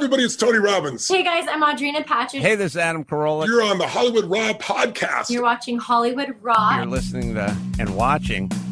everybody, it's Tony Robbins. Hey guys, I'm Audrina Patridge. Hey, this is Adam Carolla. You're on the Hollywood Raw podcast. You're watching Hollywood Raw. You're listening to and watching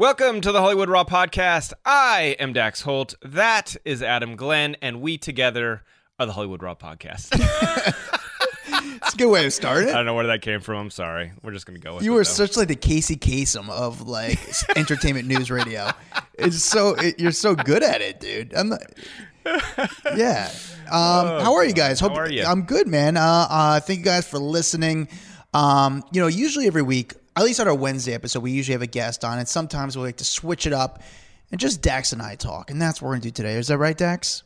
Welcome to the Hollywood Raw podcast. I am Dax Holt. That is Adam Glynn, and we together are the Hollywood Raw podcast. It's a good way to start it. I don't know where that came from. I'm sorry. We're just gonna go with You it. were though. such like the Casey Kasem of like entertainment news radio. It's so it, you're so good at it, dude. I'm not, yeah. Um, how are you guys? Hope Oh, How are you? I'm good, man. Uh, uh, thank you guys for listening. Um, you know, usually every week, at least on our Wednesday episode, we usually have a guest on, and sometimes we like to switch it up and just Dax and I talk, and that's what we're gonna do today. Is that right, Dax?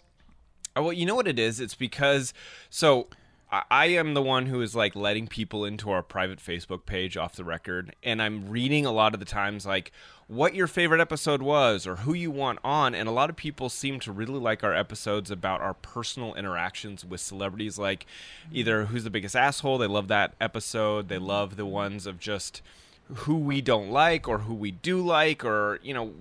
Oh, well, you know what it is? It's because so I am the one who is like letting people into our private Facebook page off the record, and I'm reading a lot of the times like what your favorite episode was or who you want on, and a lot of people seem to really like our episodes about our personal interactions with celebrities, like either who's the biggest asshole. They love that episode. They love the ones of just who we don't like or who we do like or you know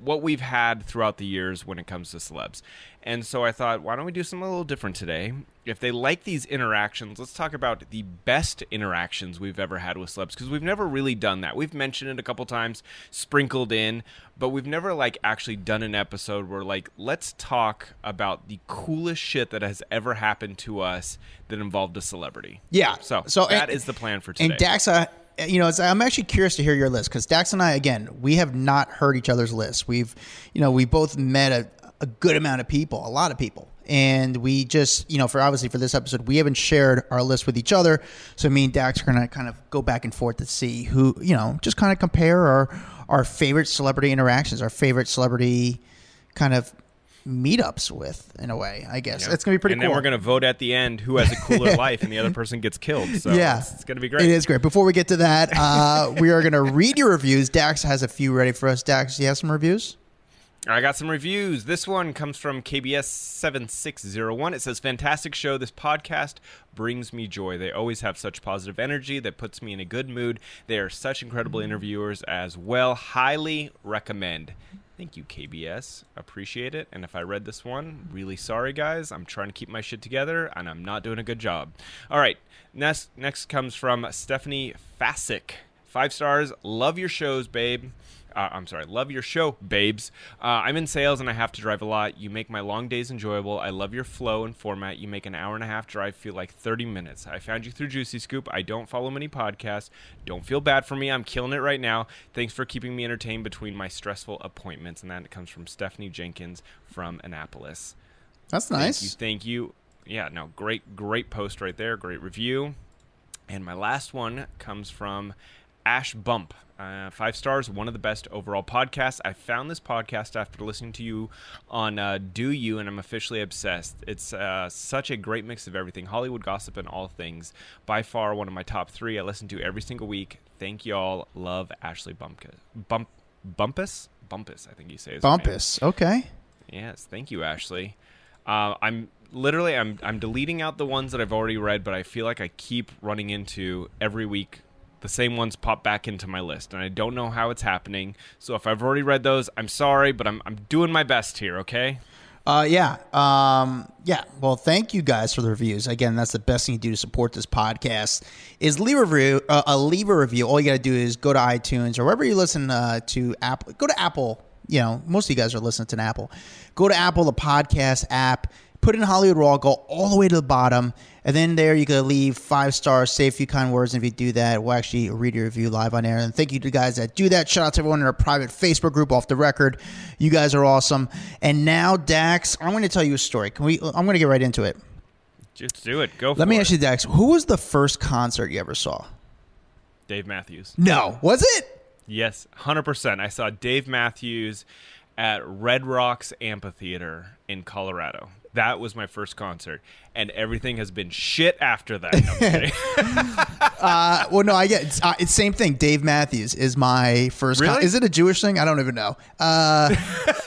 what we've had throughout the years when it comes to celebs. And so i thought why don't we do something a little different today? If they like these interactions let's talk about the best interactions we've ever had with celebs because we've never really done that. We've mentioned it a couple times sprinkled in but we've never like actually done an episode where like let's talk about the coolest shit that has ever happened to us that involved a celebrity. Yeah. so, So, that and- is the plan for today And Dax, uh, Eh, you know, I'm actually curious to hear your list because Dax and I, again, we have not heard each other's lists. We've, you know, we both met a, a good amount of people, a lot of people. And we just, you know, for obviously for this episode, we haven't shared our list with each other. So me and Dax are going to kind of go back and forth to see who, you know, just kind of compare our, our favorite celebrity interactions, our favorite celebrity kind of meetups with, in a way, I guess. It's going to be pretty and cool. then we're to vote at the end who has a cooler life and the other person gets killed. So yeah, it's, it's to be great. It is great. Before we get to that, uh, we are to read your reviews. Dax has a few ready for us. Dax, do you have some reviews? I got some reviews. This one comes from KBS 7601. It says, Fantastic show. This podcast brings me joy. They always have such positive energy that puts me in a good mood. They are such incredible interviewers as well. Highly recommend. Thank you, KBS. Appreciate it. And if I read this one, really sorry, guys. I'm trying to keep my shit together and I'm not doing a good job. All right. Next, next comes from Stephanie Fasick. Five stars. Love your shows, babe. Uh, I'm sorry, love your show, babes. Uh, I'm in sales and I have to drive a lot. You make my long days enjoyable. I love your flow and format. You make an hour and a half drive feel like 30 minutes. I found you through Juicy Scoop. I don't follow many podcasts. Don't feel bad for me. I'm killing it right now. Thanks for keeping me entertained between my stressful appointments. And that comes from Stephanie Jenkins from Annapolis. That's Thank nice. you. Thank you. Yeah, no, great, great post right there. Great review. And my last one comes from Ash Bump. Uh, five stars, one of the best overall podcasts. I found this podcast after listening to you on uh, Do You, and I'm officially obsessed. It's uh, such a great mix of everything Hollywood gossip and all things. By far, one of my top three. I listen to every single week. Thank you all. Love Ashley Bumpka. Bump, Bumpus? Bumpus, I think you say. his name. Bumpus. Okay. Yes, thank you, Ashley. Uh, I'm literally I'm I'm deleting out the ones that I've already read, but I feel like I keep running into every week the same ones pop back into my list, and I don't know how it's happening. So if I've already read those, I'm sorry, but I'm I'm doing my best here. Okay. Uh, yeah. Um, yeah. Well, thank you guys for the reviews. Again, that's the best thing you do to support this podcast is leave a review. Uh, uh, leave a review. All you got to do is go to iTunes or wherever you listen uh, to Apple. Go to Apple. You know, most of you guys are listening to Apple. Go to Apple, the podcast app. Put in Hollywood Raw. Go all the way to the bottom, and then there you can leave five stars, say a few kind words. And if you do that, we'll actually read your review live on air. And thank you to the guys that do that. Shout out to everyone in our private Facebook group, Off the Record. You guys are awesome. And now, Dax, I'm going to tell you a story. Can we? I'm going to get right into it. Just do it. Go. Let me it. ask you, Dax, who was the first concert you ever saw? Dave Matthews. No, was it? Yes, hundred percent. I saw Dave Matthews at Red Rocks Amphitheater in Colorado. That was my first concert, and everything has been shit after that. Uh, well, no, I get it's, uh, it's same thing. Dave Matthews is my first. Con- Really? is it a Jewish thing? I don't even know. Uh,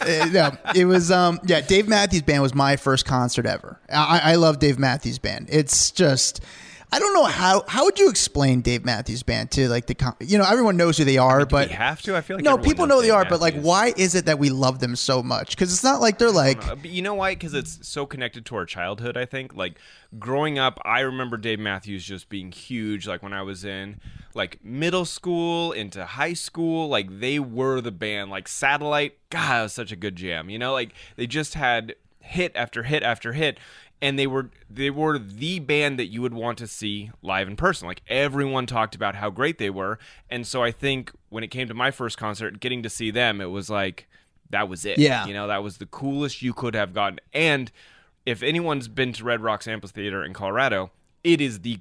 uh, no, it was. Um, yeah, Dave Matthews Band was my first concert ever. I, I love Dave Matthews Band. It's just. I don't know how how would you explain Dave Matthews Band to like the you know everyone knows who they are but we have to. I feel like no people know they are but like why is it that we love them so much because it's not like they're like you know why? Because it's so connected to our childhood. I think like growing up, I remember Dave Matthews just being huge. Like when I was in like middle school into high school, like they were the band. Like Satellite, God, it was such a good jam. You know, like they just had hit after hit after hit. And they were they were the band that you would want to see live in person. Like everyone talked about how great they were, and so I think when it came to my first concert, getting to see them, it was like that was it. Yeah. you know that was the coolest you could have gotten. And if anyone's been to Red Rocks Amphitheater in Colorado, it is the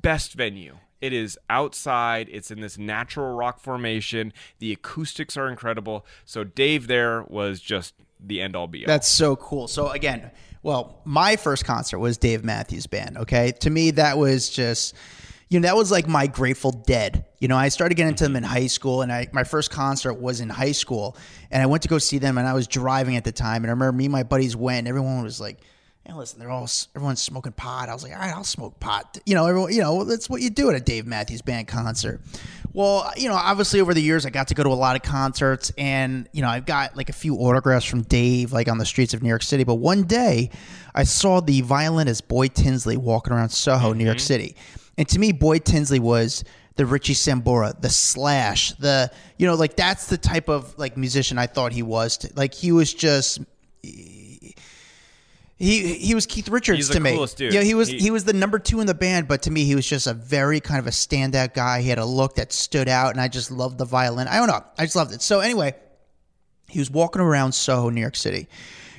best venue. It is outside. It's in this natural rock formation. The acoustics are incredible. So Dave there was just the end all be all. That's so cool. So again, well, my first concert was Dave Matthews Band. Okay, to me that was just, you know, that was like my Grateful Dead. You know, I started getting into them in mm-hmm. high school, and I my first concert was in high school, and I went to go see them, and I was driving at the time, and I remember me and my buddies went. And everyone was like. Hey, listen, they're all everyone's smoking pot. I was like, all right, I'll smoke pot. You know, everyone, you know, that's what you do at a Dave Matthews Band concert. Well, you know, obviously over the years, I got to go to a lot of concerts, and you know, I've got like a few autographs from Dave, like on the streets of New York City. But one day, I saw the violinist Boyd Tinsley walking around Soho, New York mm-hmm. City, and to me, Boyd Tinsley was the Richie Sambora, the Slash, the you know, like that's the type of like musician I thought he was. Like he was just he he was Keith Richards He's the to me. coolest dude. Yeah, he was He- he, was the number two in the band, but to me he was just a very kind of a standout guy. He had a look that stood out, and I just loved the violin. I don't know, I just loved it. So anyway, he was walking around Soho, New York City,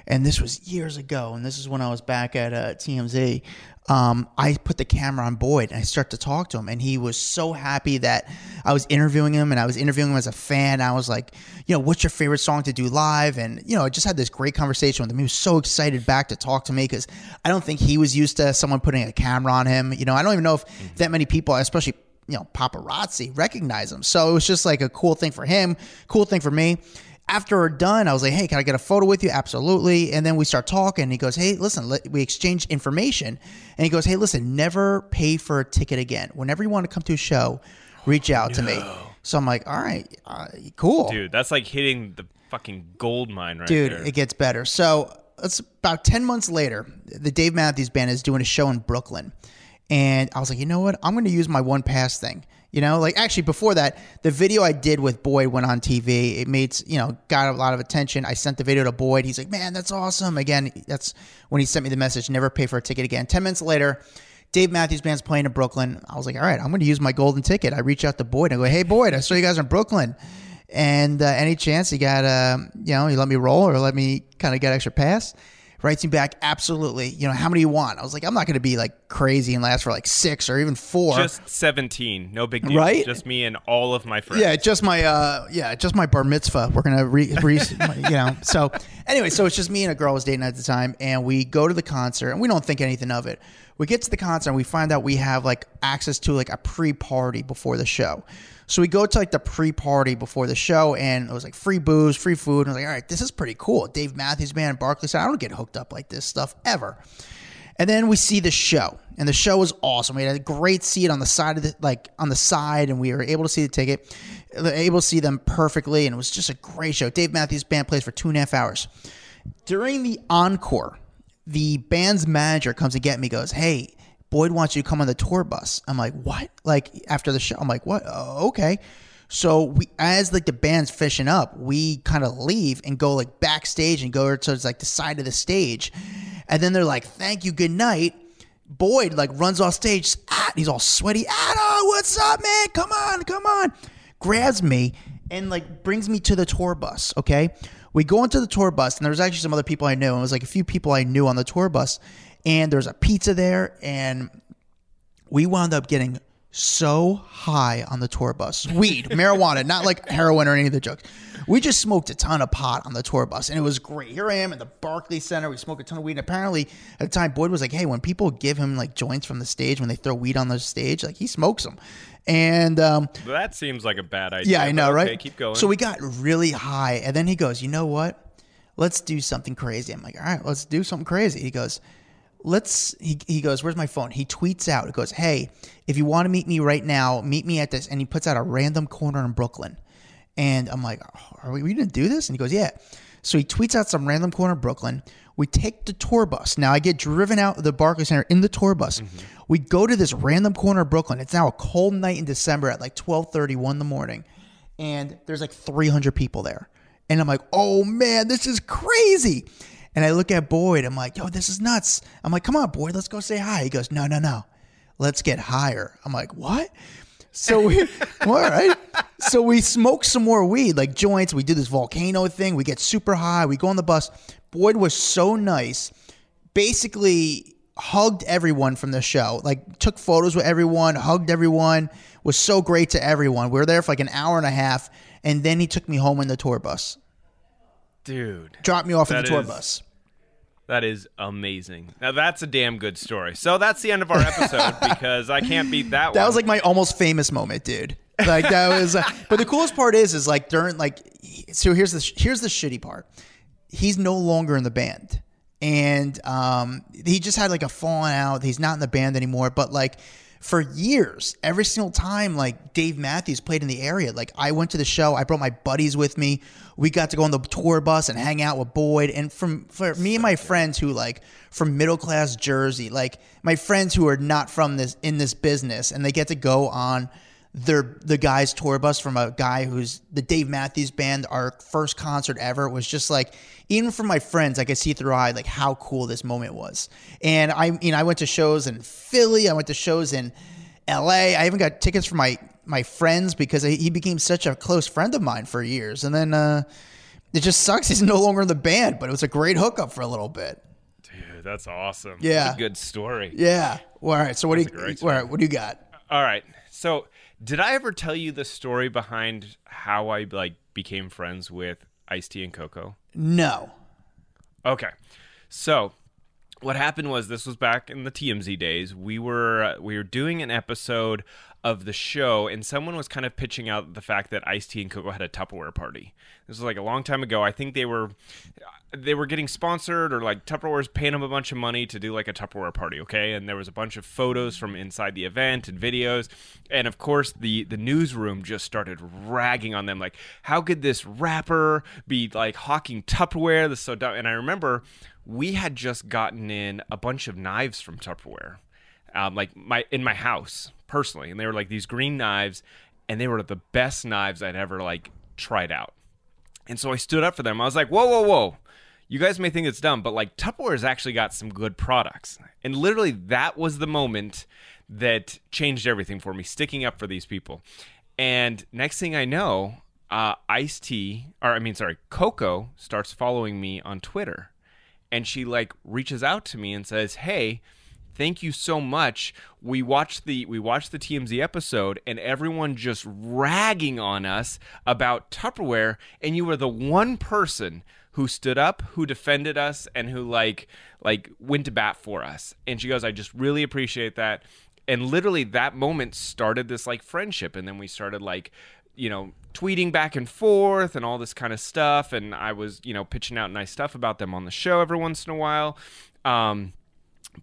and this was years ago. And this is when I was back at uh, TMZ. Um, I put the camera on Boyd and I start to talk to him, and he was so happy that I was interviewing him, and I was interviewing him as a fan. I was like, you know, what's your favorite song to do live? And you know, I just had this great conversation with him. He was so excited back to talk to me because I don't think he was used to someone putting a camera on him. You know, I don't even know if that many people, especially you know paparazzi, recognize him. So it was just like a cool thing for him, cool thing for me after we're done, I was like, "Hey, can I get a photo with you?" Absolutely. And then we start talking. He goes, "Hey, listen." Let, we exchange information, and he goes, "Hey, listen. Never pay for a ticket again. Whenever you want to come to a show, reach out to me." So I'm like, "All right, uh, cool, Dude, that's like hitting the fucking gold mine right there. dude." there. It gets better. So it's about ten months later. The Dave Matthews Band is doing a show in Brooklyn, and I was like, "You know what? I'm going to use my one pass thing." You know, like actually before that, the video I did with Boyd went on TV. It made you know got a lot of attention. I sent the video to Boyd. He's like, "Man, that's awesome!" Again, that's when he sent me the message. Never pay for a ticket again. Ten minutes later, Dave Matthews Band's playing in Brooklyn. I was like, "All right, I'm going to use my golden ticket." I reach out to Boyd. And I go, "Hey, Boyd, I saw you guys in Brooklyn, and uh, any chance you got uh, you know you let me roll or let me kind of get extra pass?" Writes me back, absolutely. You know, how many you want? I was like, I'm not going to be like crazy and last for like six or even four. Just 17. No big deal. Right? Just me and all of my friends. Yeah, just my uh, yeah, just my bar mitzvah. We're gonna re, re you know. So anyway, so it's just me and a girl I was dating at the time, and we go to the concert, and we don't think anything of it. We get to the concert, and we find out we have like access to like a pre-party before the show. So we go to like the pre-party before the show, and it was like free booze, free food, and I was like, all right, this is pretty cool. Dave Matthews Band, Barclays Center, I don't get hooked up like this stuff ever. And then we see the show, and the show was awesome. We had a great seat on the side of the like on the side, and we were able to see the ticket, able to see them perfectly, and it was just a great show. Dave Matthews Band plays for two and a half hours. During the encore, the band's manager comes to get me, goes, "Hey, Boyd wants you to come on the tour bus." I'm like, "What?" Like after the show, I'm like, "What?" Oh, okay. So we, as like the band's fishing up, we kind of leave and go like backstage and go towards like the side of the stage, and then they're like, "Thank you, good night." Boyd like runs off stage. Ah, he's all sweaty. Adam, what's up, man? Come on, come on. Grabs me and like brings me to the tour bus. Okay, we go into the tour bus, and there was actually some other people I knew. It was like a few people I knew on the tour bus, and there's a pizza there, and we wound up getting so high on the tour bus. Weed, marijuana, not like heroin or any of the drugs. We just smoked a ton of pot on the tour bus, and it was great. Here I am at the Barclay Center. We smoked a ton of weed. And apparently, at the time, Boyd was like, "Hey, when people give him like joints from the stage, when they throw weed on the stage, like he smokes them." And um, That seems like a bad idea. yeah, I know, okay, right? Keep going. So we got really high, and then he goes, "You know what? Let's do something crazy." I'm like, "All right, let's do something crazy." He goes, "Let's." He, he goes, "Where's my phone?" He tweets out. it goes, "Hey, if you want to meet me right now, meet me at this." And he puts out a random corner in Brooklyn, and I'm like, oh, "Are we, we gonna do this?" And he goes, "Yeah." So he tweets out some random corner in Brooklyn. We take the tour bus. Now I get driven out of the Barclays Center in the tour bus. Mm-hmm. We go to this random corner of Brooklyn. It's now a cold night in December at like 12:31 in the morning, and there's like 300 people there. And I'm like, "Oh man, this is crazy!" And I look at Boyd. I'm like, "Yo, this is nuts." I'm like, "Come on, Boyd, let's go say hi." He goes, "No, no, no, let's get higher." I'm like, "What?" So we, all right. So we smoke some more weed, like joints. We do this volcano thing. We get super high. We go on the bus. Boyd was so nice. Basically, hugged everyone from the show. Like took photos with everyone, hugged everyone. Was so great to everyone. We were there for like an hour and a half, and then he took me home in the tour bus. Dude, Dropped me off in That the tour is- bus. that is amazing. Now that's a damn good story. So that's the end of our episode because I can't beat that, That one. was like my almost famous moment, dude. Like that was. Uh, but the coolest part is, is like during like. So here's the here's the shitty part. He's no longer in the band, and um, he just had like a falling out. He's not in the band anymore. But like for years, every single time like Dave Matthews played in the area, like I went to the show. I brought my buddies with me. We got to go on the tour bus and hang out with Boyd. And from for me and my friends who like from middle class Jersey, like my friends who are not from this in this business, and they get to go on their the guy's tour bus from a guy who's the Dave Matthews band. Our first concert ever was just like even for my friends, I could see through eye like how cool this moment was. And I you know I went to shows in Philly, I went to shows in L.A. I even got tickets for my my friends because he became such a close friend of mine for years. And then uh, it just sucks he's no longer in the band, but it was a great hookup for a little bit. Dude, that's awesome. Yeah. That's a good story. Yeah. Well, all right. So what do That's a you all right, what do you got? All right. So, did I ever tell you the story behind how I like became friends with Ice-T and Coco? No. Okay. So, what happened was this was back in the TMZ days. We were uh, we were doing an episode of the show, and someone was kind of pitching out the fact that Ice-T and Coco had a Tupperware party. This was like a long time ago. I think they were they were getting sponsored, or like Tupperware's paying them a bunch of money to do like a Tupperware party. Okay, and there was a bunch of photos from inside the event and videos, and of course the the newsroom just started ragging on them. Like, how could this rapper be like hawking Tupperware? This is so dumb. And I remember we had just gotten in a bunch of knives from Tupperware, um, like my in my house personally, and they were like these green knives, and they were the best knives I'd ever like tried out. And so I stood up for them. I was like, whoa, whoa, whoa. You guys may think it's dumb, but like Tupperware's actually got some good products. And literally, that was the moment that changed everything for me, sticking up for these people. And next thing I know, uh, Ice T, or I mean, sorry, Coco starts following me on Twitter. And she like reaches out to me and says, hey, thank you so much we watched the we watched the TMZ episode and everyone just ragging on us about Tupperware and you were the one person who stood up who defended us and who like like went to bat for us. And she goes I just really appreciate that. And literally that moment started this like friendship. And then we started like you know tweeting back and forth and all this kind of stuff. And I was you know pitching out nice stuff about them on the show every once in a while. Um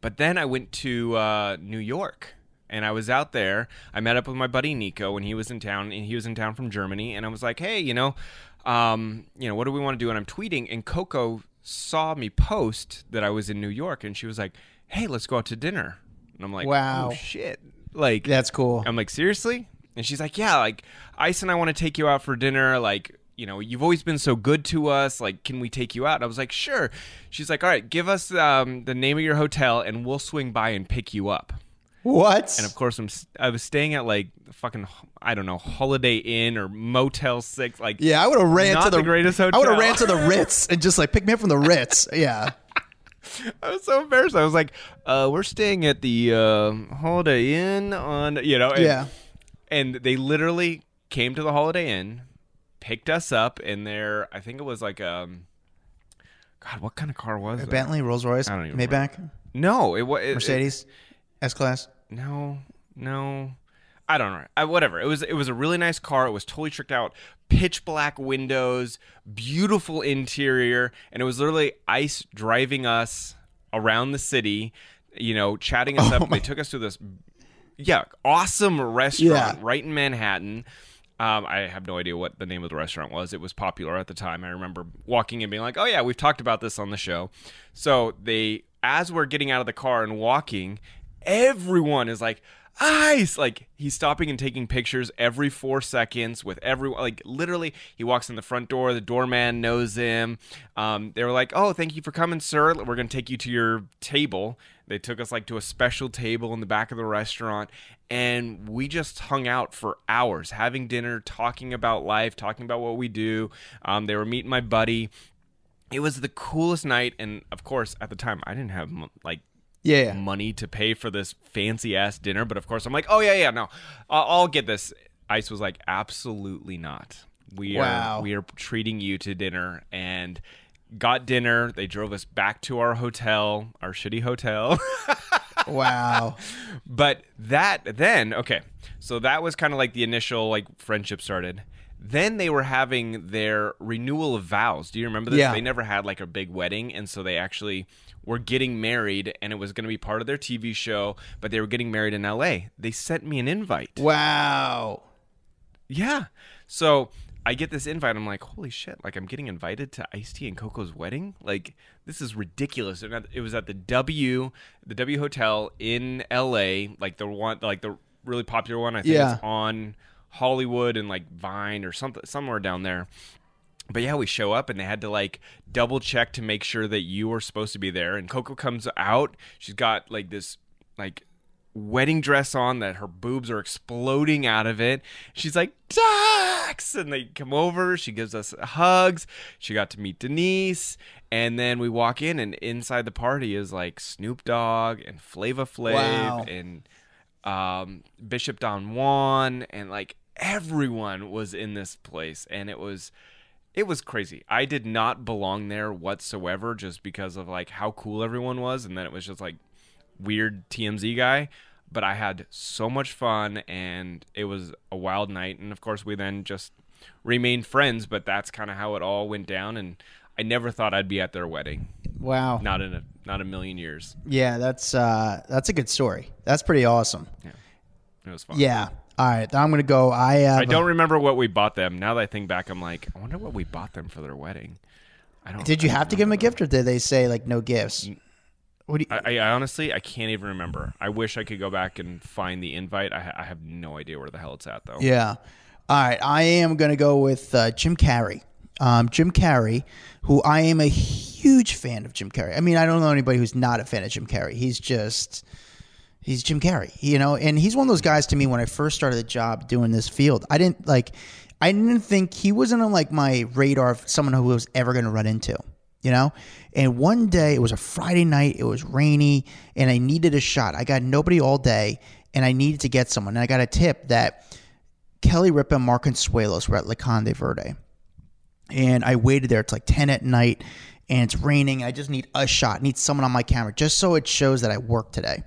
but then I went to uh, New York. And I was out there. I met up with my buddy Nico when he was in town, and he was in town from Germany. And I was like, "Hey, you know, um, you know, what do we want to do?" And I'm tweeting, and Coco saw me post that I was in New York, and she was like, "Hey, let's go out to dinner." And I'm like, Wow. "Oh shit!" Like That's cool. I'm like, seriously? And she's like, yeah, like Ice and I want to take you out for dinner. Like, you know, you've always been so good to us. Like, can we take you out? And I was like, sure. She's like, all right, give us um, the name of your hotel and we'll swing by and pick you up. What? And of course, I'm I was staying at like fucking I don't know Holiday Inn or Motel Six. Like, yeah, I would have ran to the, the greatest I would have hotel. ran to the Ritz and just like pick me up from the Ritz. Yeah. I was so embarrassed. I was like, uh, "We're staying at the uh, Holiday Inn on, you know." And, Yeah. And they literally came to the Holiday Inn, picked us up in their. I think it was like um. God, what kind of car was A it? Bentley, Rolls Royce, I don't even Maybach, No, it was Mercedes, S class. No, no. I don't know. I, whatever. It was it was a really nice car. It was totally tricked out. Pitch black windows, beautiful interior, and it was literally ice driving us around the city, you know, chatting us up. They took us to this yeah, awesome restaurant Yeah. right in Manhattan. Um, I have no idea what the name of the restaurant was. It was popular at the time. I remember walking and being like, "Oh yeah, we've talked about this on the show." So they, as we're getting out of the car and walking, everyone is like, "Ice!" Like he's stopping and taking pictures every four seconds with everyone. Like literally, he walks in the front door. The doorman knows him. Um, they were like, "Oh, thank you for coming, sir. We're gonna take you to your table." They took us like to a special table in the back of the restaurant, and we just hung out for hours, having dinner, talking about life, talking about what we do. Um, they were meeting my buddy. It was the coolest night, and of course, at the time, I didn't have like Yeah, money to pay for this fancy ass dinner. But of course, I'm like, oh yeah, yeah, no, I'll, I'll get this. Ice was like, absolutely not. We Wow. are we are treating you to dinner, and got dinner. They drove us back to our hotel, our shitty hotel. Wow. but that then okay so that was kind of like the initial like friendship started then they were having their renewal of vows do you remember this Yeah. they never had like a big wedding and so they actually were getting married and it was going to be part of their tv show but they were getting married in la they sent me an invite wow. yeah so I get this invite. I'm like, holy shit! Like I'm getting invited to Ice T and Coco's wedding. Like this is ridiculous. And it was at the W, the W Hotel in L.A. Like the one, like the really popular one. I think Yeah. it's on Hollywood and like Vine or something somewhere down there. But yeah, we show up and they had to like double check to make sure that you were supposed to be there. And Coco comes out. She's got like this like wedding dress on that her boobs are exploding out of it. She's like, Dax! And they come over. She gives us hugs. She got to meet Denise. And then we walk in, and inside the party is like Snoop Dogg and Flavor Flav Wow. and um, Bishop Don Juan. And like everyone was in this place. And it was. It was crazy. I did not belong there whatsoever just because of like how cool everyone was and then it was just like weird TMZ guy, but I had so much fun and it was a wild night. And of course, we then just remained friends, but that's kind of how it all went down. And I never thought I'd be at their wedding. Wow. Not in a not a million years. Yeah, that's uh that's a good story. That's pretty awesome. Yeah. It was fun. Yeah. All right, I'm gonna go. I have, I don't remember what we bought them. Now that I think back, I'm like, I wonder what we bought them for their wedding. I don't. Did you I don't have to give them a remember. gift, or did they say like no gifts? What do you? I, I honestly, I can't even remember. I wish I could go back and find the invite. I, ha- I have no idea where the hell it's at though. Yeah. All right. I am going to go with uh, Jim Carrey. Um, Jim Carrey, who I am a huge fan of Jim Carrey. I mean, I don't know anybody who's not a fan of Jim Carrey. He's just, he's Jim Carrey, you know, and he's one of those guys to me when I first started the job doing this field. I didn't like, I didn't think he wasn't on like my radar of someone who was ever going to run into, you know? And one day it was a Friday night, it was rainy, and I needed a shot. I got nobody all day, and I needed to get someone. And I got a tip that Kelly Ripa and Mark Consuelos were at La Conde Verde. And I waited there. It's like 10 at night and it's raining. I just need a shot, I need someone on my camera just so it shows that I work today.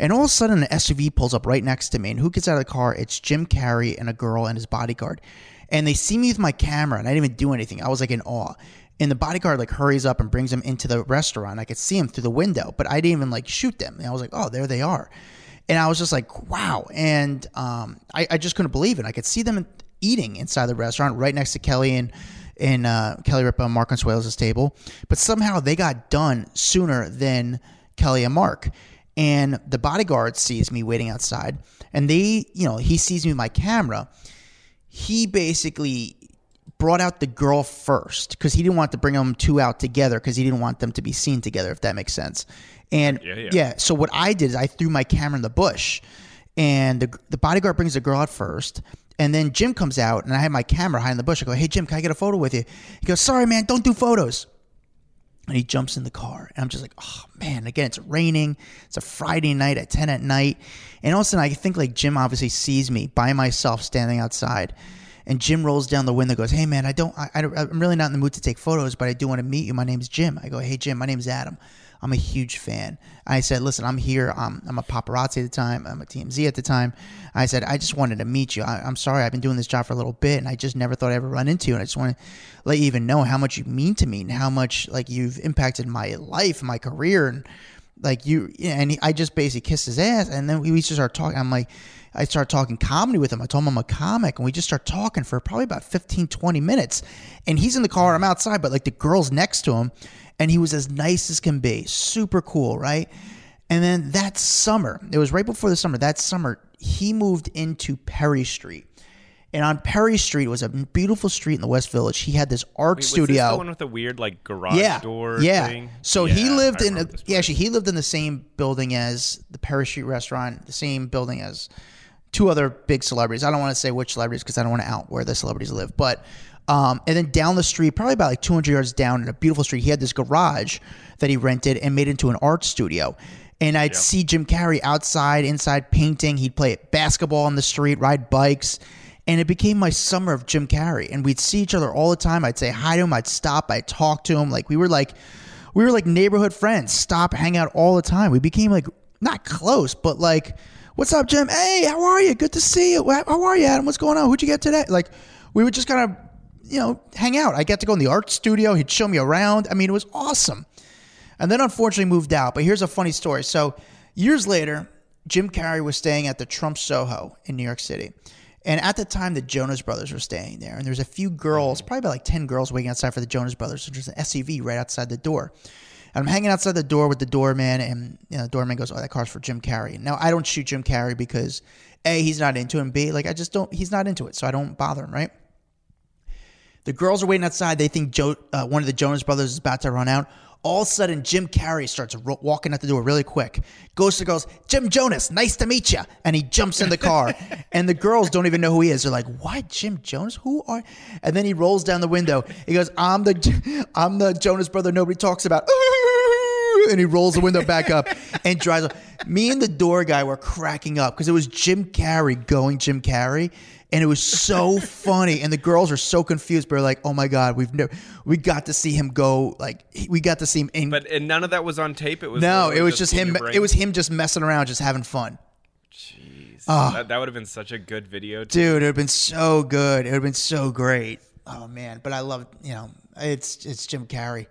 And all of a sudden, an SUV pulls up right next to me. And who gets out of the car? It's Jim Carrey and a girl and his bodyguard. And they see me with my camera and I didn't even do anything. I was like in awe. And the bodyguard like hurries up and brings him into the restaurant. I could see him through the window, but I didn't even like shoot them. And I was like, oh, there they are. And I was just like, wow. And um, I, I just couldn't believe it. I could see them eating inside the restaurant right next to Kelly and and uh, Kelly Ripa and Mark Consuelos' table. But somehow they got done sooner than Kelly and Mark. And the bodyguard sees me waiting outside, and they, you know, he sees me with my camera. He basically brought out the girl first because he didn't want to bring them two out together because he didn't want them to be seen together, if that makes sense. And Yeah, yeah. yeah, so what I did is I threw my camera in the bush, and the, the bodyguard brings the girl out first. And then Jim comes out, and I have my camera high in the bush. I go, "Hey Jim, can I get a photo with you?" He goes, "Sorry, man, don't do photos." And he jumps in the car. And i'm just like oh man again it's raining. It's a friday night at 10 at night. And all of a sudden i think like jim obviously sees me by myself standing outside. And jim rolls down the window goes hey man i don't I, I, i'm really not in the mood to take photos but i do want to meet you. My name's jim. I go hey jim my name's adam i'm a huge fan. I said listen i'm here. Um, i'm a paparazzi at the time. I'm a tmz at the time. I said i just wanted to meet you. I, i'm sorry. I've been doing this job for a little bit and i just never thought i'd ever run into you and i just want to let you even know how much you mean to me and how much like you've impacted my life my career and like you and he, I just basically kissed his ass and then we just start talking. I'm like I started talking comedy with him. I told him I'm a comic and we just start talking for probably about 15 20 minutes and he's in the car I'm outside but like the girl's next to him and he was as nice as can be super cool right and then that summer it was right before the summer that summer he moved into Perry Street and on Perry Street was a beautiful street in the West Village. He had this art Wait, studio the one with the weird like garage yeah, door yeah. thing? So he lived I in a, yeah, actually he lived in the same building as the Perry Street restaurant, the same building as two other big celebrities. I don't want to say which celebrities because I don't want to out where the celebrities live, but um, and then down the street, probably about like 200 yards down in a beautiful street, he had this garage that he rented and made into an art studio. And I'd see Jim Carrey outside, inside painting. He'd play basketball on the street, ride bikes and it became my summer of Jim Carrey. And we'd see each other all the time. I'd say hi to him. I'd stop. I'd talk to him. Like we were like, we were like neighborhood friends. Stop, hang out all the time. We became like not close, but like, what's up, Jim? Hey, how are you? Good to see you. How how are you, Adam? What's going on? Who'd you get today? Like, we would just kind of, you know, hang out. I got to go in the art studio. He'd show me around. I mean, it was awesome. And then unfortunately moved out. But here's a funny story. So years later, Jim Carrey was staying at the Trump Soho in New York City. And at the time, the Jonas Brothers were staying there, and there was a few girls, mm-hmm. probably about like ten girls, waiting outside for the Jonas Brothers. So there's an SUV right outside the door. And I'm hanging outside the door with the doorman, and you know, the doorman goes, "Oh, that car's for Jim Carrey." Now I don't shoot Jim Carrey because a he's not into it, and b like I just don't. He's not into it, so I don't bother him. Right? The girls are waiting outside. They think Joe, uh, one of the Jonas Brothers is about to run out. All of a sudden, Jim Carrey starts ro- walking out the door really quick. Goes to the girls, Jim Jonas, nice to meet you. And he jumps in the car. and the girls don't even know who he is. They're like, what, Jim Jonas? Who are? And then he rolls down the window. He goes, I'm the, I'm the Jonas brother nobody talks about. And he rolls the window back up and drives. off. Me and the door guy were cracking up because it was Jim Carrey going Jim Carrey and it was so funny. And the girls are so confused, but they're like, "Oh my god, we've never, we got to see him go. Like, we got to see him." In, But and none of that was on tape. It was no, literally it was just in him. your brain? It was him just messing around, just having fun. Jeez. Ah. that, that would have been such a good video. too. Dude, it would have been so good. It would have been so great. Oh man, but I love you know, it's it's Jim Carrey.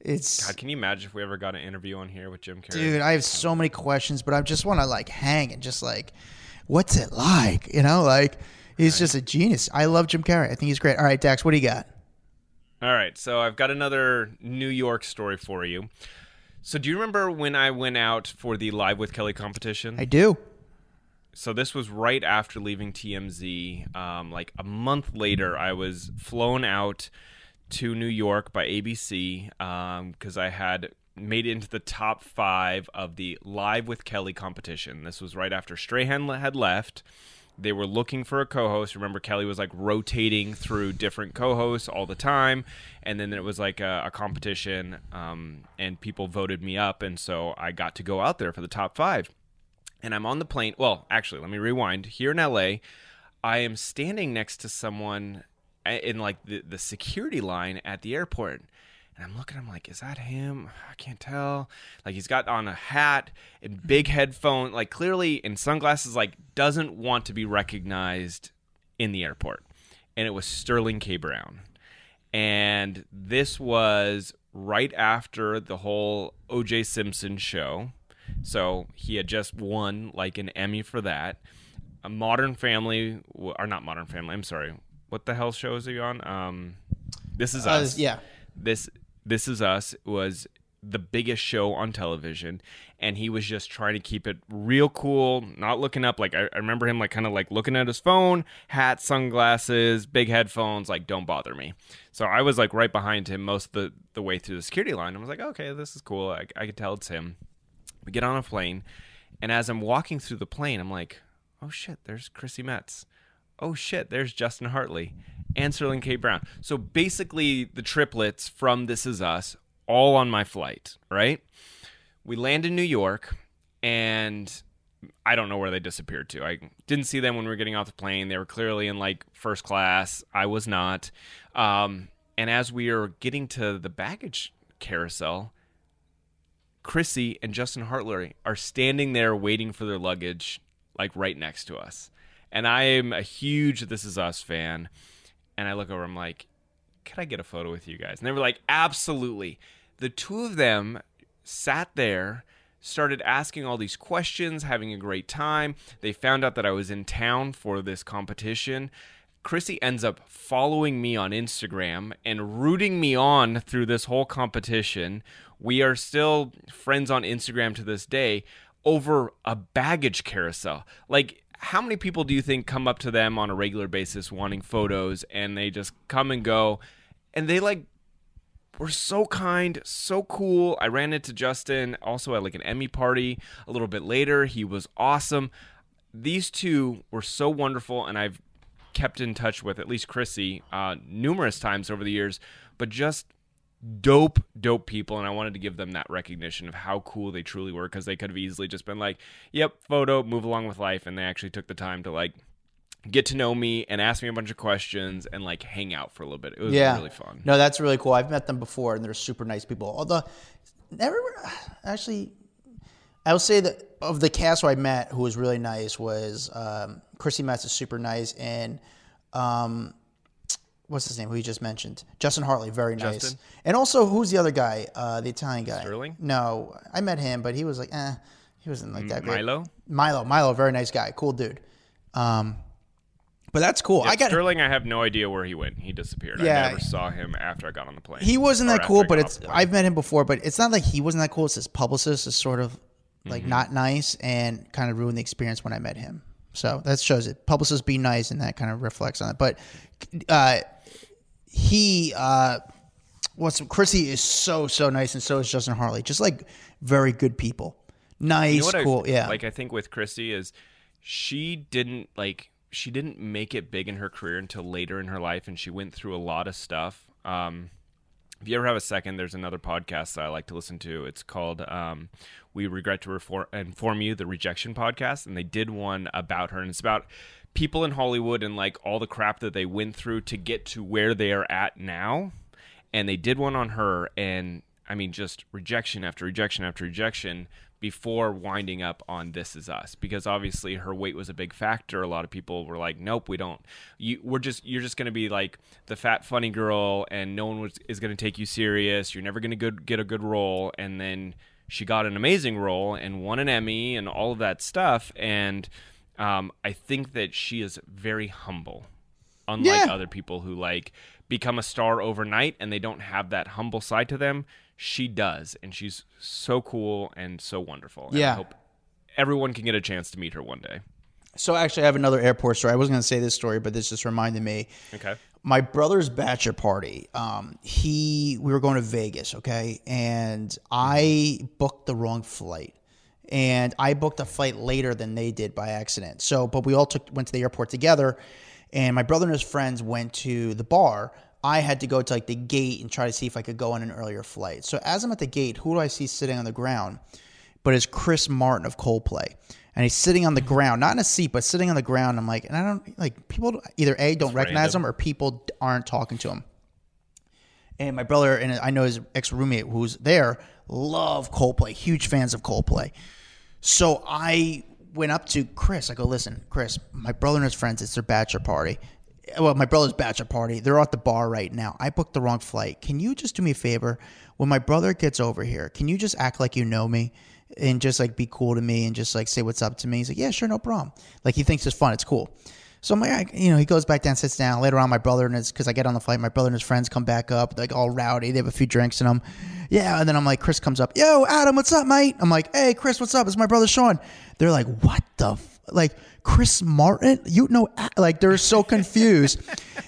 It's God, can you imagine if we ever got an interview on here with Jim Carrey? dude, I have so many questions, but I just want to like hang and just like, what's it like? You know, like he's just a genius. I love Jim Carrey. I think he's great. All right, Dax, what do you got? All right, so I've got another New York story for you. So do you remember when I went out for the Live with Kelly competition? I do. so this was right after leaving TMZ. Um, like a month later, I was flown out to New York by ABC because I had made it into the top five of the Live with Kelly competition. This was right after Strahan had left. They were looking for a co-host. Remember, Kelly was like rotating through different co-hosts all the time, and then it was like a, a competition, um, and people voted me up, and so I got to go out there for the top five and I'm on the plane. Well, actually, let me rewind. Here in LA, I am standing next to someone in like the, the security line at the airport. And I'm looking, I'm like, is that him? I can't tell. Like he's got on a hat and big headphone, like clearly in sunglasses, like doesn't want to be recognized in the airport. And it was Sterling K. Brown. And this was right after the whole OJ Simpson show. So he had just won like an Emmy for that. A Modern Family, or not Modern Family, I'm sorry. What the hell show is he on? Um, this is Uh, us. yeah. This This Is Us was the biggest show on television, and he was just trying to keep it real cool, not looking up. Like I, I remember him like kind of like looking at his phone, hat, sunglasses, big headphones. Like don't bother me. So I was like right behind him most of the the way through the security line. I was like, okay, this is cool. I, I could tell it's him. We get on a plane, and as I'm walking through the plane, I'm like, oh shit, there's Chrissy Metz. Oh shit, there's Justin Hartley and Sterling K. Brown. So basically, the triplets from This Is Us all on my flight, right? We land in New York and I don't know where they disappeared to. I didn't see them when we were getting off the plane. They were clearly in like first class. I was not. Um, and as we are getting to the baggage carousel, Chrissy and Justin Hartley are standing there waiting for their luggage, like right next to us. And I am a huge This Is Us fan. And I look over, I'm like, can I get a photo with you guys? And they were like, absolutely. The two of them sat there, started asking all these questions, having a great time. They found out that I was in town for this competition. Chrissy ends up following me on Instagram and rooting me on through this whole competition. We are still friends on Instagram to this day over a baggage carousel. Like, how many people do you think come up to them on a regular basis wanting photos and they just come and go and they like were so kind, so cool. I ran into Justin also at like an Emmy party a little bit later. He was awesome. These two were so wonderful, and I've kept in touch with at least Chrissy uh, numerous times over the years, but just dope, dope people. And I wanted to give them that recognition of how cool they truly were because they could have easily just been like, yep, photo, move along with life. And they actually took the time to like get to know me and ask me a bunch of questions and like hang out for a little bit. It was yeah. really fun. No, that's really cool. I've met them before, and they're super nice people. Although, never actually, I will say that of the cast who I met, who was really nice was um, Chrissy Metz is super nice, and um, what's his name? Who you just mentioned, Justin Hartley, very nice. Justin? And also, who's the other guy? Uh, the Italian guy. Sterling? No, I met him, but he was like, eh, he wasn't like that great. Milo? Milo, Milo, very nice guy, cool dude. Um, but that's cool. I got Sterling. I have no idea where he went. He disappeared. Yeah. I never saw him after I got on the plane. He wasn't that cool, but it's off the plane. I've met him before, but it's not like he wasn't that cool. It's his publicist is sort of like Mm-hmm. not nice and kind of ruined the experience when I met him. So that shows it. Publicists be nice and that kind of reflects on it. But uh, he uh, what's Chrissy is so so nice and so is Justin Hartley. Just like very good people. Nice, You know what I- cool. yeah. Like I think with Chrissy is she didn't like she didn't make it big in her career until later in her life, and she went through a lot of stuff. Um, if you ever have a second, there's another podcast that I like to listen to. It's called um, "We Regret to Refor- Inform You," the Rejection podcast, and they did one about her, and it's about people in Hollywood and like all the crap that they went through to get to where they are at now. And they did one on her, and I mean, just rejection after rejection after rejection before winding up on This Is Us, because obviously her weight was a big factor. A lot of people were like, "Nope, we don't. You, we're just you're just going to be like the fat funny girl, and no one was, is going to take you serious. You're never going to get a good role." And then she got an amazing role and won an Emmy and all of that stuff. And um, I think that she is very humble, unlike Yeah. other people who like become a star overnight and they don't have that humble side to them. She does, and she's so cool and so wonderful. And Yeah. I hope everyone can get a chance to meet her one day. so actually, I have another airport story. I wasn't going to say this story, but this just reminded me. Okay. my brother's bachelor party um he we were going to vegas okay and i booked the wrong flight and i booked a flight later than they did by accident so but we all took went to the airport together and my brother and his friends went to the bar i had to go to like the gate and try to see if i could go on an earlier flight so as i'm at the gate who do i see sitting on the ground but it's Chris Martin of Coldplay. And he's sitting on the ground, not in a seat, but sitting on the ground. I'm like, and I don't like people either A, don't recognize random. him or people aren't talking to him. And my brother and I know his ex roommate who's there love Coldplay, huge fans of Coldplay. So I went up to Chris. I go, listen, Chris, my brother and his friends, it's their bachelor party. Well, my brother's bachelor party. They're at the bar right now. I booked the wrong flight. Can you just do me a favor? When my brother gets over here, can you just act like you know me and just like be cool to me and just like say what's up to me? He's like, yeah, sure, no problem. Like he thinks it's fun. It's cool. So I'm like, you know, he goes back down, sits down. Later on, my brother and his, because I get on the flight, my brother and his friends come back up, like all rowdy. They have a few drinks in them. Yeah. And then I'm like, Chris comes up, yo, Adam, what's up, mate? I'm like, hey, Chris, what's up? It's my brother Sean. They're like, what the, f-? like, Chris Martin? You know, like, they're so confused.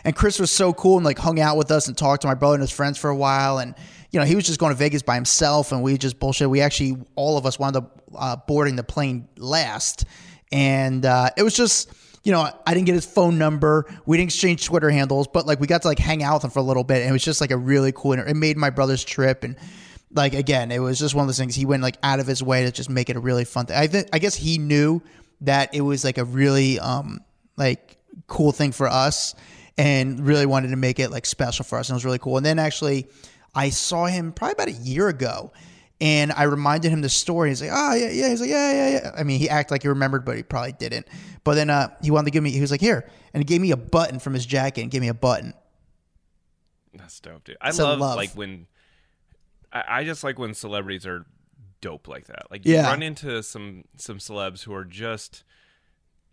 and Chris was so cool and like hung out with us and talked to my brother and his friends for a while. And, you know, he was just going to Vegas by himself and we just bullshit. We actually, all of us wound up uh, boarding the plane last. And uh, it was just, you know, I didn't get his phone number. We didn't exchange Twitter handles, but like we got to like hang out with him for a little bit. And it was just like a really cool, it made my brother's trip. And like again, it was just one of those things. He went like out of his way to just make it a really fun thing. I think I guess he knew that it was like a really um like cool thing for us, and really wanted to make it like special for us. And it was really cool. And then actually, I saw him probably about a year ago. And I reminded him the story. He's like, "Oh yeah, yeah." He's like, "Yeah, yeah, yeah." I mean, he acted like he remembered, but he probably didn't. But then uh, he wanted to give me. He was like, "Here," and he gave me a button from his jacket and gave me a button. That's dope, dude. I love, love. like when I, I just like when celebrities are dope like that. Like you Yeah. run into some some celebs who are just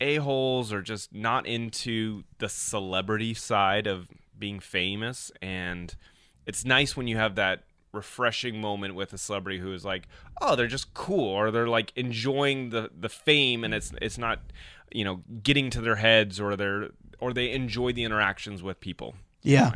a holes or just not into the celebrity side of being famous, and it's nice when you have that refreshing moment with a celebrity who is like, oh, they're just cool, or they're like enjoying the the fame, and it's it's not you know getting to their heads, or they're or they enjoy the interactions with people. Yeah.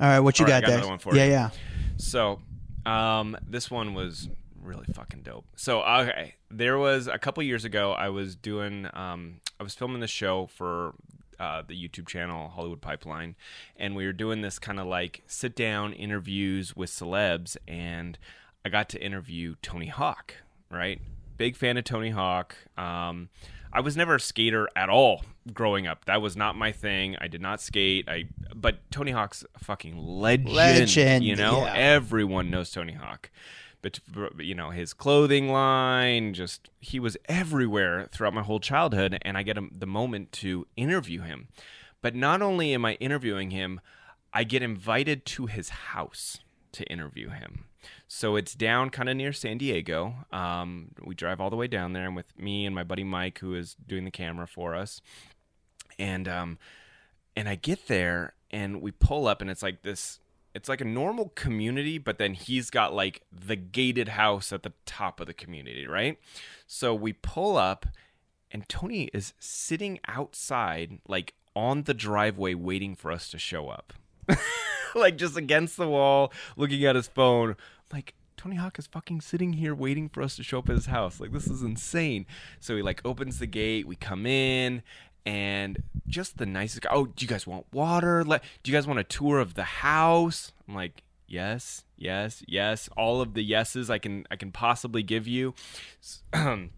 All right, what you All right, got, I got there? yeah, you. yeah. So, um, this one was really fucking dope. So, okay, there was a couple years ago. I was doing, um, I was filming the show for uh, the YouTube channel Hollywood Pipeline, and we were doing this kind of like sit down interviews with celebs, and I got to interview Tony Hawk. Right, big fan of Tony Hawk. Um, I was never a skater at all growing up. That was not my thing. I did not skate. I but Tony Hawk's a fucking legend. Legend, you know, yeah. everyone knows Tony Hawk. But you know his clothing line, just he was everywhere throughout my whole childhood, and I get a, the moment to interview him. But not only am I interviewing him, I get invited to his house to interview him. So it's down kind of near San Diego. Um, we drive all the way down there, and with me and my buddy Mike, who is doing the camera for us, and um, and I get there, and we pull up, and it's like this. It's like a normal community, but then he's got like the gated house at the top of the community, right? So we pull up, and Tony is sitting outside, like on the driveway, waiting for us to show up. like just against the wall, looking at his phone. Like Tony Hawk is fucking sitting here waiting for us to show up at his house. Like this is insane. So he like opens the gate. We come in, and just the nicest guy. Oh, do you guys want water? Do you guys want a tour of the house? I'm like, yes, yes, yes. All of the yeses I can I can possibly give you.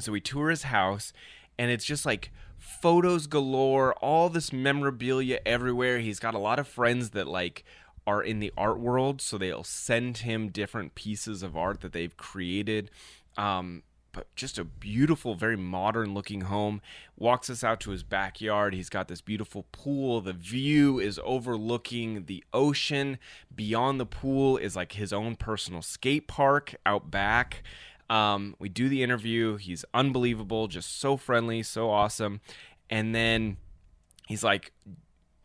So we tour his house, and it's just like photos galore, all this memorabilia everywhere. He's got a lot of friends that like are in the art world, so they'll send him different pieces of art that they've created. Um, but just a beautiful, very modern looking home. Walks us out to his backyard. He's got this beautiful pool. The view is overlooking the ocean. Beyond the pool is like his own personal skate park out back. Um, we do the interview. He's unbelievable, just so friendly, so awesome. And then he's like,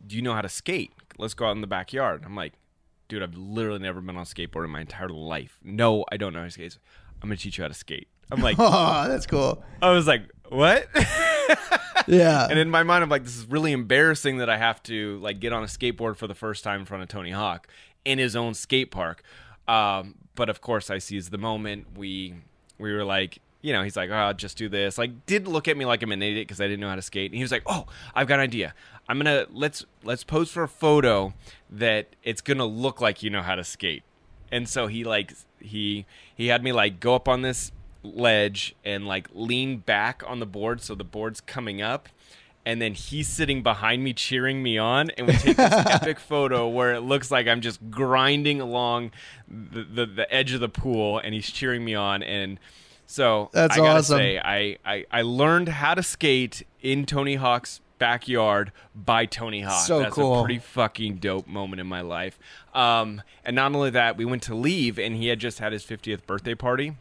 Do you know how to skate? Let's go out in the backyard. I'm like, Dude, I've literally never been on a skateboard in my entire life. No, I don't know how to skate. I'm going to teach you how to skate. I'm like, Oh, that's cool. I was like, What? Yeah. and in my mind, I'm like, This is really embarrassing that I have to like get on a skateboard for the first time in front of Tony Hawk in his own skate park. Um, but of course, I seized the moment. We we were like, you know, he's like, oh, I'll just do this. Like, did look at me like I'm an idiot because I didn't know how to skate. And he was like, oh, I've got an idea. I'm gonna let's let's pose for a photo that it's gonna look like you know how to skate. And so he like he he had me like go up on this ledge and like lean back on the board so the board's coming up and then he's sitting behind me cheering me on and we take this epic photo where it looks like i'm just grinding along the, the, the edge of the pool and he's cheering me on and so That's I awesome. say I, I i learned how to skate in tony hawk's backyard by tony hawk So that's cool. a pretty fucking dope moment in my life um, and not only that we went to leave and he had just had his 50th birthday party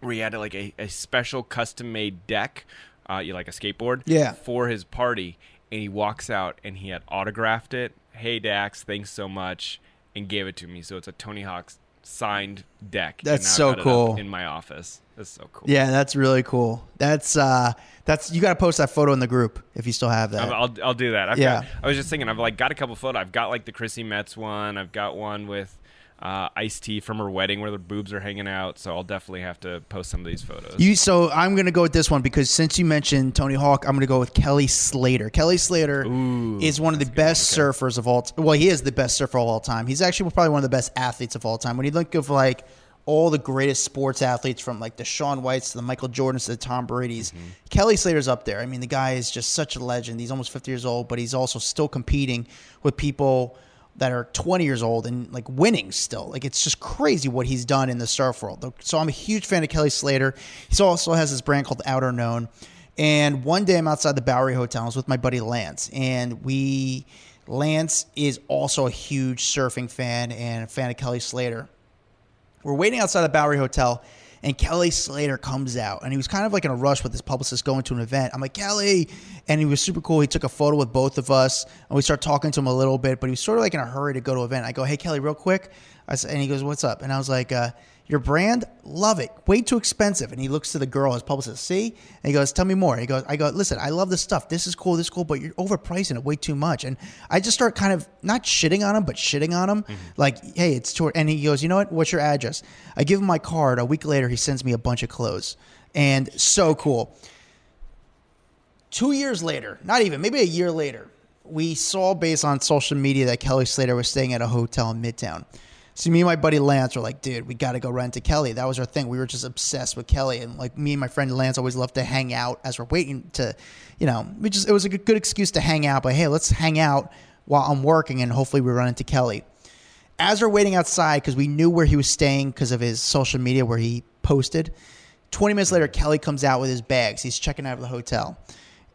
where he had like a, a special custom made deck, uh, you like a skateboard, Yeah. for his party. And he walks out and he had autographed it. Hey Dax, thanks so much, and gave it to me. So it's a Tony Hawk signed deck. That's so got it up cool. in my office. That's so cool. Yeah, that's really cool. That's uh that's you got to post that photo in the group if you still have that. I'll, I'll, I'll do that. I've Yeah. got, I was just thinking, I've like got a couple photos. I've got like the Chrissy Metz one. I've got one with uh, Ice-T from her wedding where the boobs are hanging out. So I'll definitely have to post some of these photos. You so I'm gonna go with this one because since you mentioned Tony Hawk, I'm gonna go with Kelly Slater. Kelly Slater is one of the best surfers of all. T- well, he is the best surfer of all time. He's actually probably one of the best athletes of all time. When you think of like all the greatest sports athletes from like the Shaun Whites to the Michael Jordans to the Tom Brady's. Kelly Slater's up there. I mean, the guy is just such a legend. He's almost 50 years old, but he's also still competing with people that are 20 years old and like winning still. Like it's just crazy what he's done in the surf world. So I'm a huge fan of Kelly Slater. He also has this brand called Outerknown. And one day I'm outside the Bowery Hotel. I was with my buddy Lance, and we Lance is also a huge surfing fan and a fan of Kelly Slater. We're waiting outside the Bowery Hotel, and Kelly Slater comes out, and he was kind of like in a rush with his publicist going to an event. I'm like Kelly, and he was super cool. He took a photo with both of us, and we start talking to him a little bit. But he was sort of like in a hurry to go to an event. I go, Hey Kelly, real quick, I said, and he goes, What's up? And I was like, uh, Your brand, love it, way too expensive. And he looks to the girl, his publicist, says, see, and he goes, Tell me more. He goes, I go, Listen, I love this stuff. This is cool. This is cool, but you're overpricing it way too much. And I just start kind of not shitting on him, but shitting on him, mm-hmm. like, Hey, it's too. And he goes, You know what? What's your address? I give him my card. A week later, he sends me a bunch of clothes, and so cool two years later, not even, maybe a year later, we saw based on social media that Kelly Slater was staying at a hotel in Midtown. So me and my buddy Lance were like, dude, we got to go rent to Kelly. That was our thing. We were just obsessed with Kelly, and like me and my friend Lance always loved to hang out as we're waiting to, you know, we just it was a good, good excuse to hang out. But hey, let's hang out while I'm working, and hopefully we run into Kelly. As we're waiting outside, because we knew where he was staying because of his social media where he posted. Twenty minutes later, Kelly comes out with his bags. He's checking out of the hotel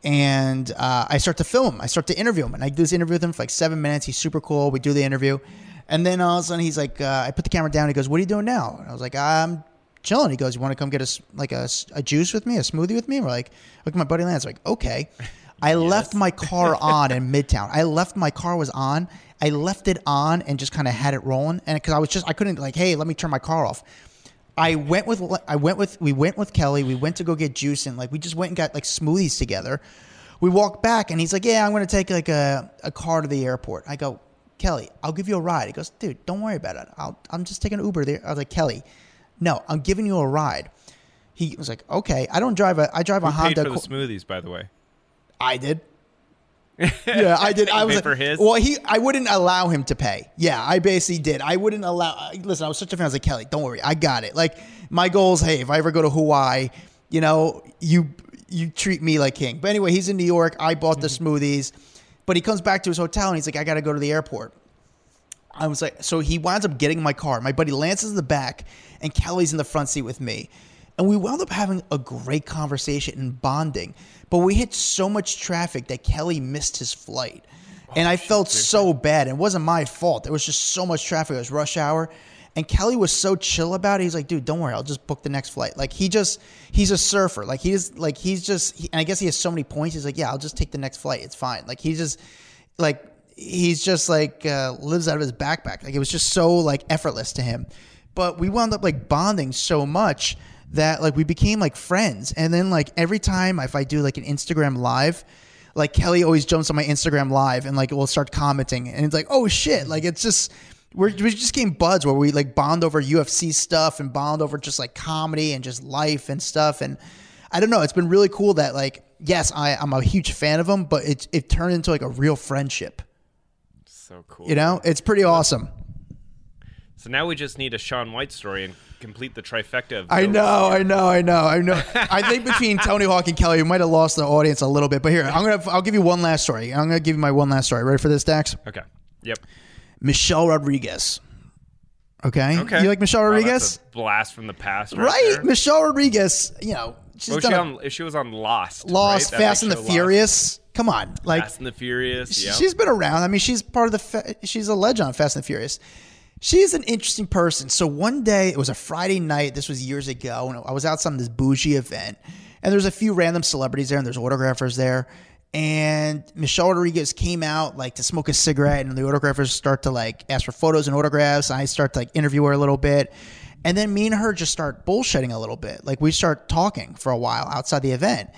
and uh, I start to film him. I start to interview him, and I do this interview with him for like seven minutes. He's super cool. We do the interview, and then all of a sudden he's like, uh, I put the camera down. He goes, "What are you doing now?" And I was like, "I'm chilling." He goes, "You want to come get a like a juice with me, a smoothie with me?" We're like, "Look at my buddy Lance." like, okay. I left my car on in Midtown. I left my car was on. I left it on and just kind of had it rolling, and because I was just I couldn't like, hey, let me turn my car off. I went with I went with we went with Kelly. We went to go get juice and like we just went and got like smoothies together. We walked back and he's like, "Yeah, I'm going to take like a, a car to the airport." I go, "Kelly, I'll give you a ride." He goes, "Dude, don't worry about it. I'll I'm just taking an Uber there." I was like, "Kelly, no, I'm giving you a ride." He was like, "Okay, I don't drive a I drive a Honda. paid Honda." for the smoothies, by the way? I did. yeah, I did. I was like, for his? well, he. I wouldn't allow him to pay. Yeah, I basically did. I wouldn't allow. Listen, I was such a fan. I was like, Kelly, don't worry, I got it. Like my goal is, hey, if I ever go to Hawaii, you know, you you treat me like king. But anyway, he's in New York. I bought the smoothies, but he comes back to his hotel and he's like, I got to go to the airport. I was like, so he winds up getting in my car. My buddy Lance is in the back, and Kelly's in the front seat with me. And we wound up having a great conversation and bonding. But we hit so much traffic that Kelly missed his flight. And I felt so bad. It wasn't my fault. There was just so much traffic. It was rush hour. And Kelly was so chill about it. He's like, dude, don't worry. I'll just book the next flight. Like, he just, he's a surfer. Like, he's, like, he's just, he, and I guess he has so many points. He's like, yeah, I'll just take the next flight. It's fine. Like, he just, like, he's just like uh, lives out of his backpack. Like it was just so like effortless to him. But we wound up like bonding so much that like we became like friends. And then like every time if I do like an Instagram live, like Kelly always jumps on my Instagram live and like we'll start commenting and it's like oh shit like it's just we're, we just became buds where we like bond over UFC stuff and bond over just like comedy and just life and stuff and I don't know it's been really cool that like yes I I'm a huge fan of him but it it turned into like a real friendship So cool. you know, it's pretty awesome. So now we just need a Shaun White story and complete the trifecta of. I know, I know, I know, I know. I think between Tony Hawk and Kelly, we might have lost the audience a little bit. But here, I'm gonna, I'll give you one last story. I'm gonna give you my one last story. Ready for this, Dax? Okay. Yep. Michelle Rodriguez. Okay. Okay. You like Michelle Wow, Rodriguez? blast from the past, right? right. there. Michelle Rodriguez. You know, she's was done she a- on? She was on Lost. Lost, right? Fast and the Lost. Furious. Come on, like Fast and the Furious. Yeah. She's been around. I mean, she's part of the. Fa- she's a legend on Fast and the Furious. She's an interesting person. So one day, it was a Friday night. This was years ago, and I was outside on this bougie event, and there's a few random celebrities there, and there's autographers there. And Michelle Rodriguez came out like to smoke a cigarette, and the autographers start to like ask for photos and autographs. And I start to like interview her a little bit, and then me and her just start bullshitting a little bit. Like we start talking for a while outside the event.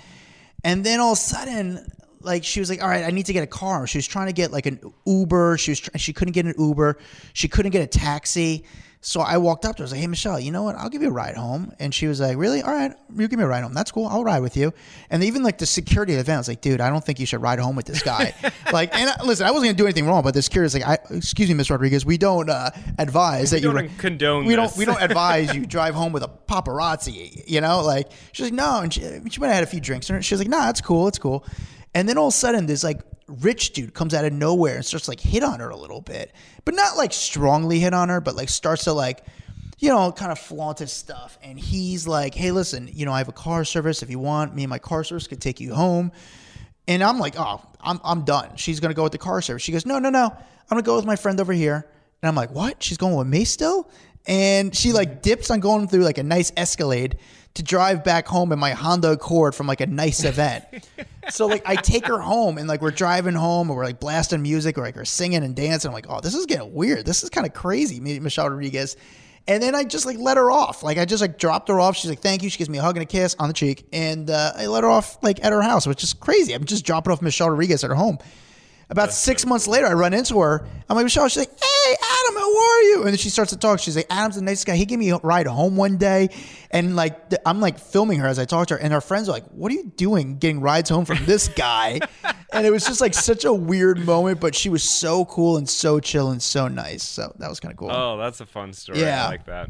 And then all of a sudden, like she was like, all right, I need to get a car. She was trying to get like an Uber. She was tr- she couldn't get an Uber. She couldn't get a taxi. So I walked up to her. I was like, hey Michelle, you know what? I'll give you a ride home. And she was like, really? All right, you give me a ride home. That's cool. I'll ride with you. And even like the security of the van was like, dude, I don't think you should ride home with this guy. like, and uh, listen, I wasn't gonna do anything wrong, but the security is like, I, excuse me, Miss Rodriguez, we don't uh, advise that you don't ri- condone We this. don't. We don't advise you drive home with a paparazzi. You know, like she's like, no, and she, she might have had a few drinks. And she was like, nah, it's cool, it's cool. And then all of a sudden, this like rich dude comes out of nowhere and starts like hit on her a little bit, but not like strongly hit on her, but like starts to like. You know, kind of flaunt his stuff. And he's like, hey, listen, you know, I have a car service. If you want, me and my car service could take you home. And I'm like, oh, I'm, I'm done. She's going to go with the car service. She goes, no, no, no. I'm going to go with my friend over here. And I'm like, what? She's going with me still? And she like dips on going through like a nice Escalade to drive back home in my Honda Accord from like a nice event. so like I take her home and like we're driving home and we're like blasting music or like we're singing and dancing. I'm like, oh, this is getting weird. This is kind of crazy, me, Michelle Rodriguez. And then I just like let her off. Like I just like dropped her off. She's like, "Thank you." She gives me a hug and a kiss on the cheek, and uh, I let her off like at her house, which is crazy. I'm just dropping off Michelle Rodriguez at her home. About six months later, I run into her. I'm like, Michelle. She's like, "Hey, Adam, how are you?" And then she starts to talk. She's like, "Adam's the nicest guy. He gave me a ride home one day." And like, I'm like filming her as I talk to her, and her friends are like, "What are you doing, getting rides home from this guy?" and it was just like such a weird moment, but she was so cool and so chill and so nice. So that was kind of cool. Oh, that's a fun story. Yeah. I like that.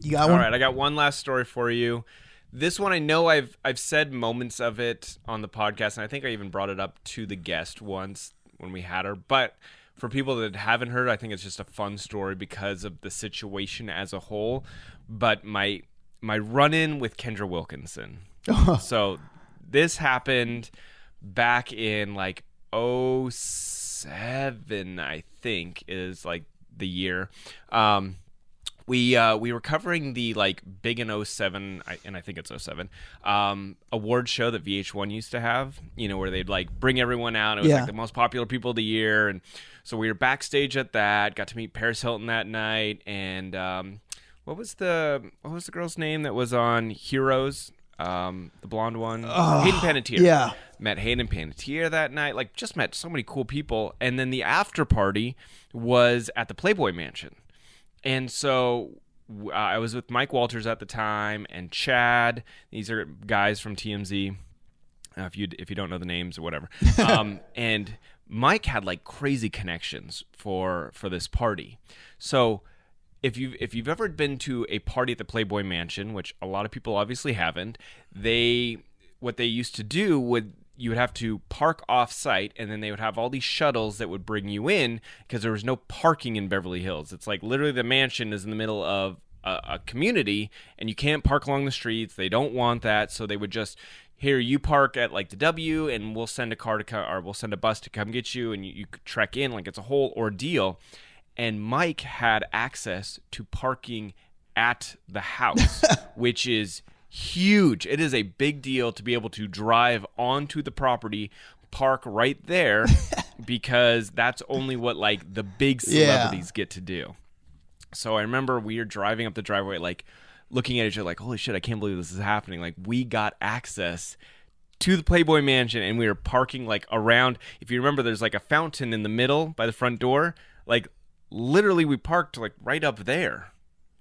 you got All one? right, I got one last story for you. This one I know I've I've said moments of it on the podcast, and I think I even brought it up to the guest once when we had her. But for people that haven't heard, I think it's just a fun story because of the situation as a whole. But my my run in with Kendra Wilkinson. so this happened back in like 07, I think is like the year. Um we uh, we were covering the like big in 07 I- and I think it's 07 um, award show that VH1 used to have you know where they'd like bring everyone out it was Yeah. like the most popular people of the year and so we were backstage at that got to meet Paris Hilton that night and um, what was the what was the girl's name that was on Heroes um, the blonde one Hayden Panettiere yeah. met Hayden Panettiere that night. Like, just met so many cool people. And then the after party was at the Playboy Mansion. And so uh, I was with Mike Walters at the time and Chad. These are guys from TMZ. Uh, if you if you don't know the names or whatever. Um, and Mike had like crazy connections for for this party. So if you if you've ever been to a party at the Playboy Mansion, which a lot of people obviously haven't, they what they used to do would you would have to park off site and then they would have all these shuttles that would bring you in because there was no parking in Beverly Hills. It's like literally the mansion is in the middle of a, a community and you can't park along the streets. They don't want that, so they would just here you park at like the W and we'll send a car to come or we'll send a bus to come get you and you, you trek in like it's a whole ordeal and Mike had access to parking at the house, which is huge. It is a big deal to be able to drive onto the property, park right there, because that's only what like the big Yeah. celebrities get to do. So I remember we were driving up the driveway, like looking at each other, like, holy shit, I can't believe this is happening. Like, we got access to the Playboy Mansion and we were parking like around. If you remember, there's like a fountain in the middle by the front door. Like, literally, we parked like right up there.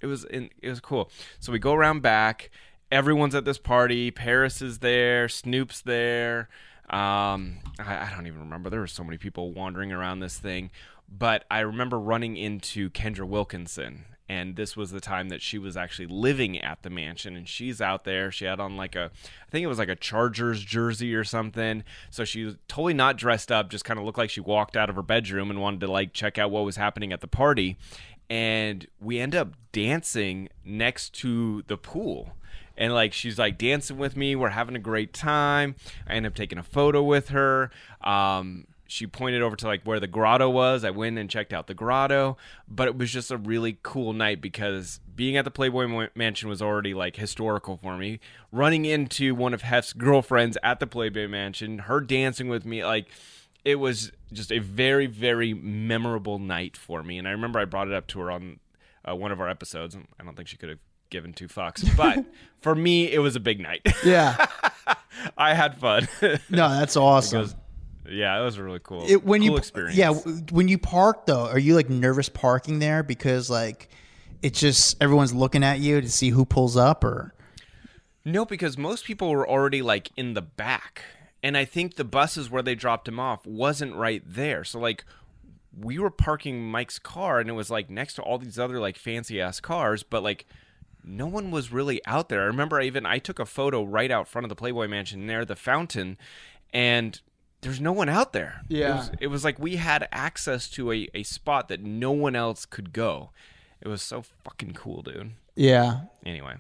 It was in, it was cool. So we go around back. Everyone's at this party. Paris is there. Snoop's there. Um, I, I don't even remember. There were so many people wandering around this thing. But I remember running into Kendra Wilkinson, and this was the time that she was actually living at the mansion, and she's out there. She had on like a, I think it was like a Chargers jersey or something. So she was totally not dressed up, just kind of looked like she walked out of her bedroom and wanted to like check out what was happening at the party. And we end up dancing next to the pool and like she's like dancing with me we're having a great time i end up taking a photo with her um, she pointed over to like where the grotto was. I went and checked out the grotto but it was just a really cool night because being at the playboy mansion was already like historical for me. Running into one of hef's girlfriends at the playboy mansion her dancing with me like it was just a very very memorable night for me. And i remember i brought it up to her on uh, one of our episodes. And i don't think she could have given two fucks but for me it was a big night. Yeah. i had fun. No, that's awesome. goes- Yeah, it was really cool. It, when cool you experience. yeah, when you park though, are you like nervous parking there because like it's just everyone's looking at you to see who pulls up or No, because most people were already like in the back. And I think the buses where they dropped him off wasn't right there. So like we were parking Mike's car and it was like next to all these other like fancy ass cars, but like no one was really out there. I remember I even I took a photo right out front of the Playboy Mansion near the fountain and there's no one out there. It Yeah. was, it was like we had access to a, a spot that no one else could go. It was so fucking cool, dude. yeah. Anyway.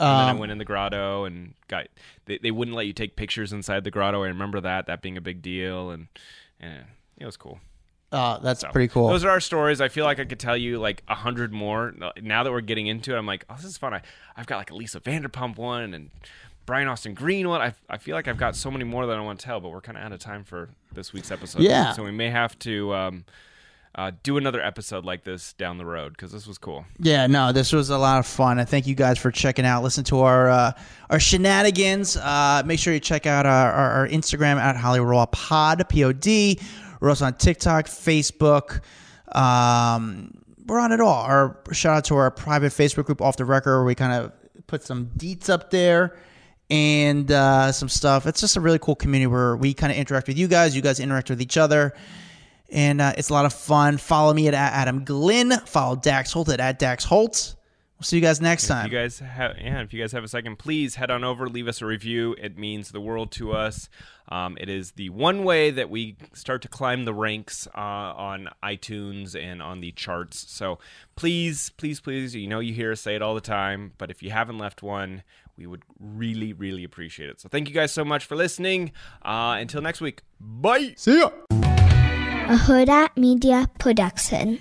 And then I Um, went in the grotto and got they, they wouldn't let you take pictures inside the grotto. I remember that that being a big deal and and it was cool. Uh, that's So, pretty cool. Those are our stories. I feel like I could tell you like a hundred more. Now that we're getting into it, I'm like, oh, this is fun. I, I've got like a Lisa Vanderpump one and Brian Austin Green one. I, I feel like I've got so many more that I want to tell, but we're kind of out of time for this week's episode. Yeah. So we may have to um, uh, do another episode like this down the road because this was cool. Yeah, no, this was a lot of fun. I thank you guys for checking out. Listen to our uh, our shenanigans. Uh, make sure you check out our, our, our Instagram at Hollywood Raw Pod P O D. We're also on TikTok, Facebook. Um, we're on it all. Our shout out to our private Facebook group, Off the Record, where we kind of put some deets up there and uh, some stuff. It's just a really cool community where we kind of interact with you guys. You guys interact with each other and uh, it's a lot of fun. Follow me at Adam Glynn. Follow Dax Holt at, at Dax Holt. We'll see you guys next If time. you guys have, yeah, if you guys have a second, please head on over, leave us a review. It means the world to us. Um, it is the one way that we start to climb the ranks uh, on iTunes and on the charts. So please, please, please, you know you hear us say it all the time, but if you haven't left one, we would really, really appreciate it. So thank you guys so much for listening. Uh, until next week, bye. see ya. a Huda Media Production.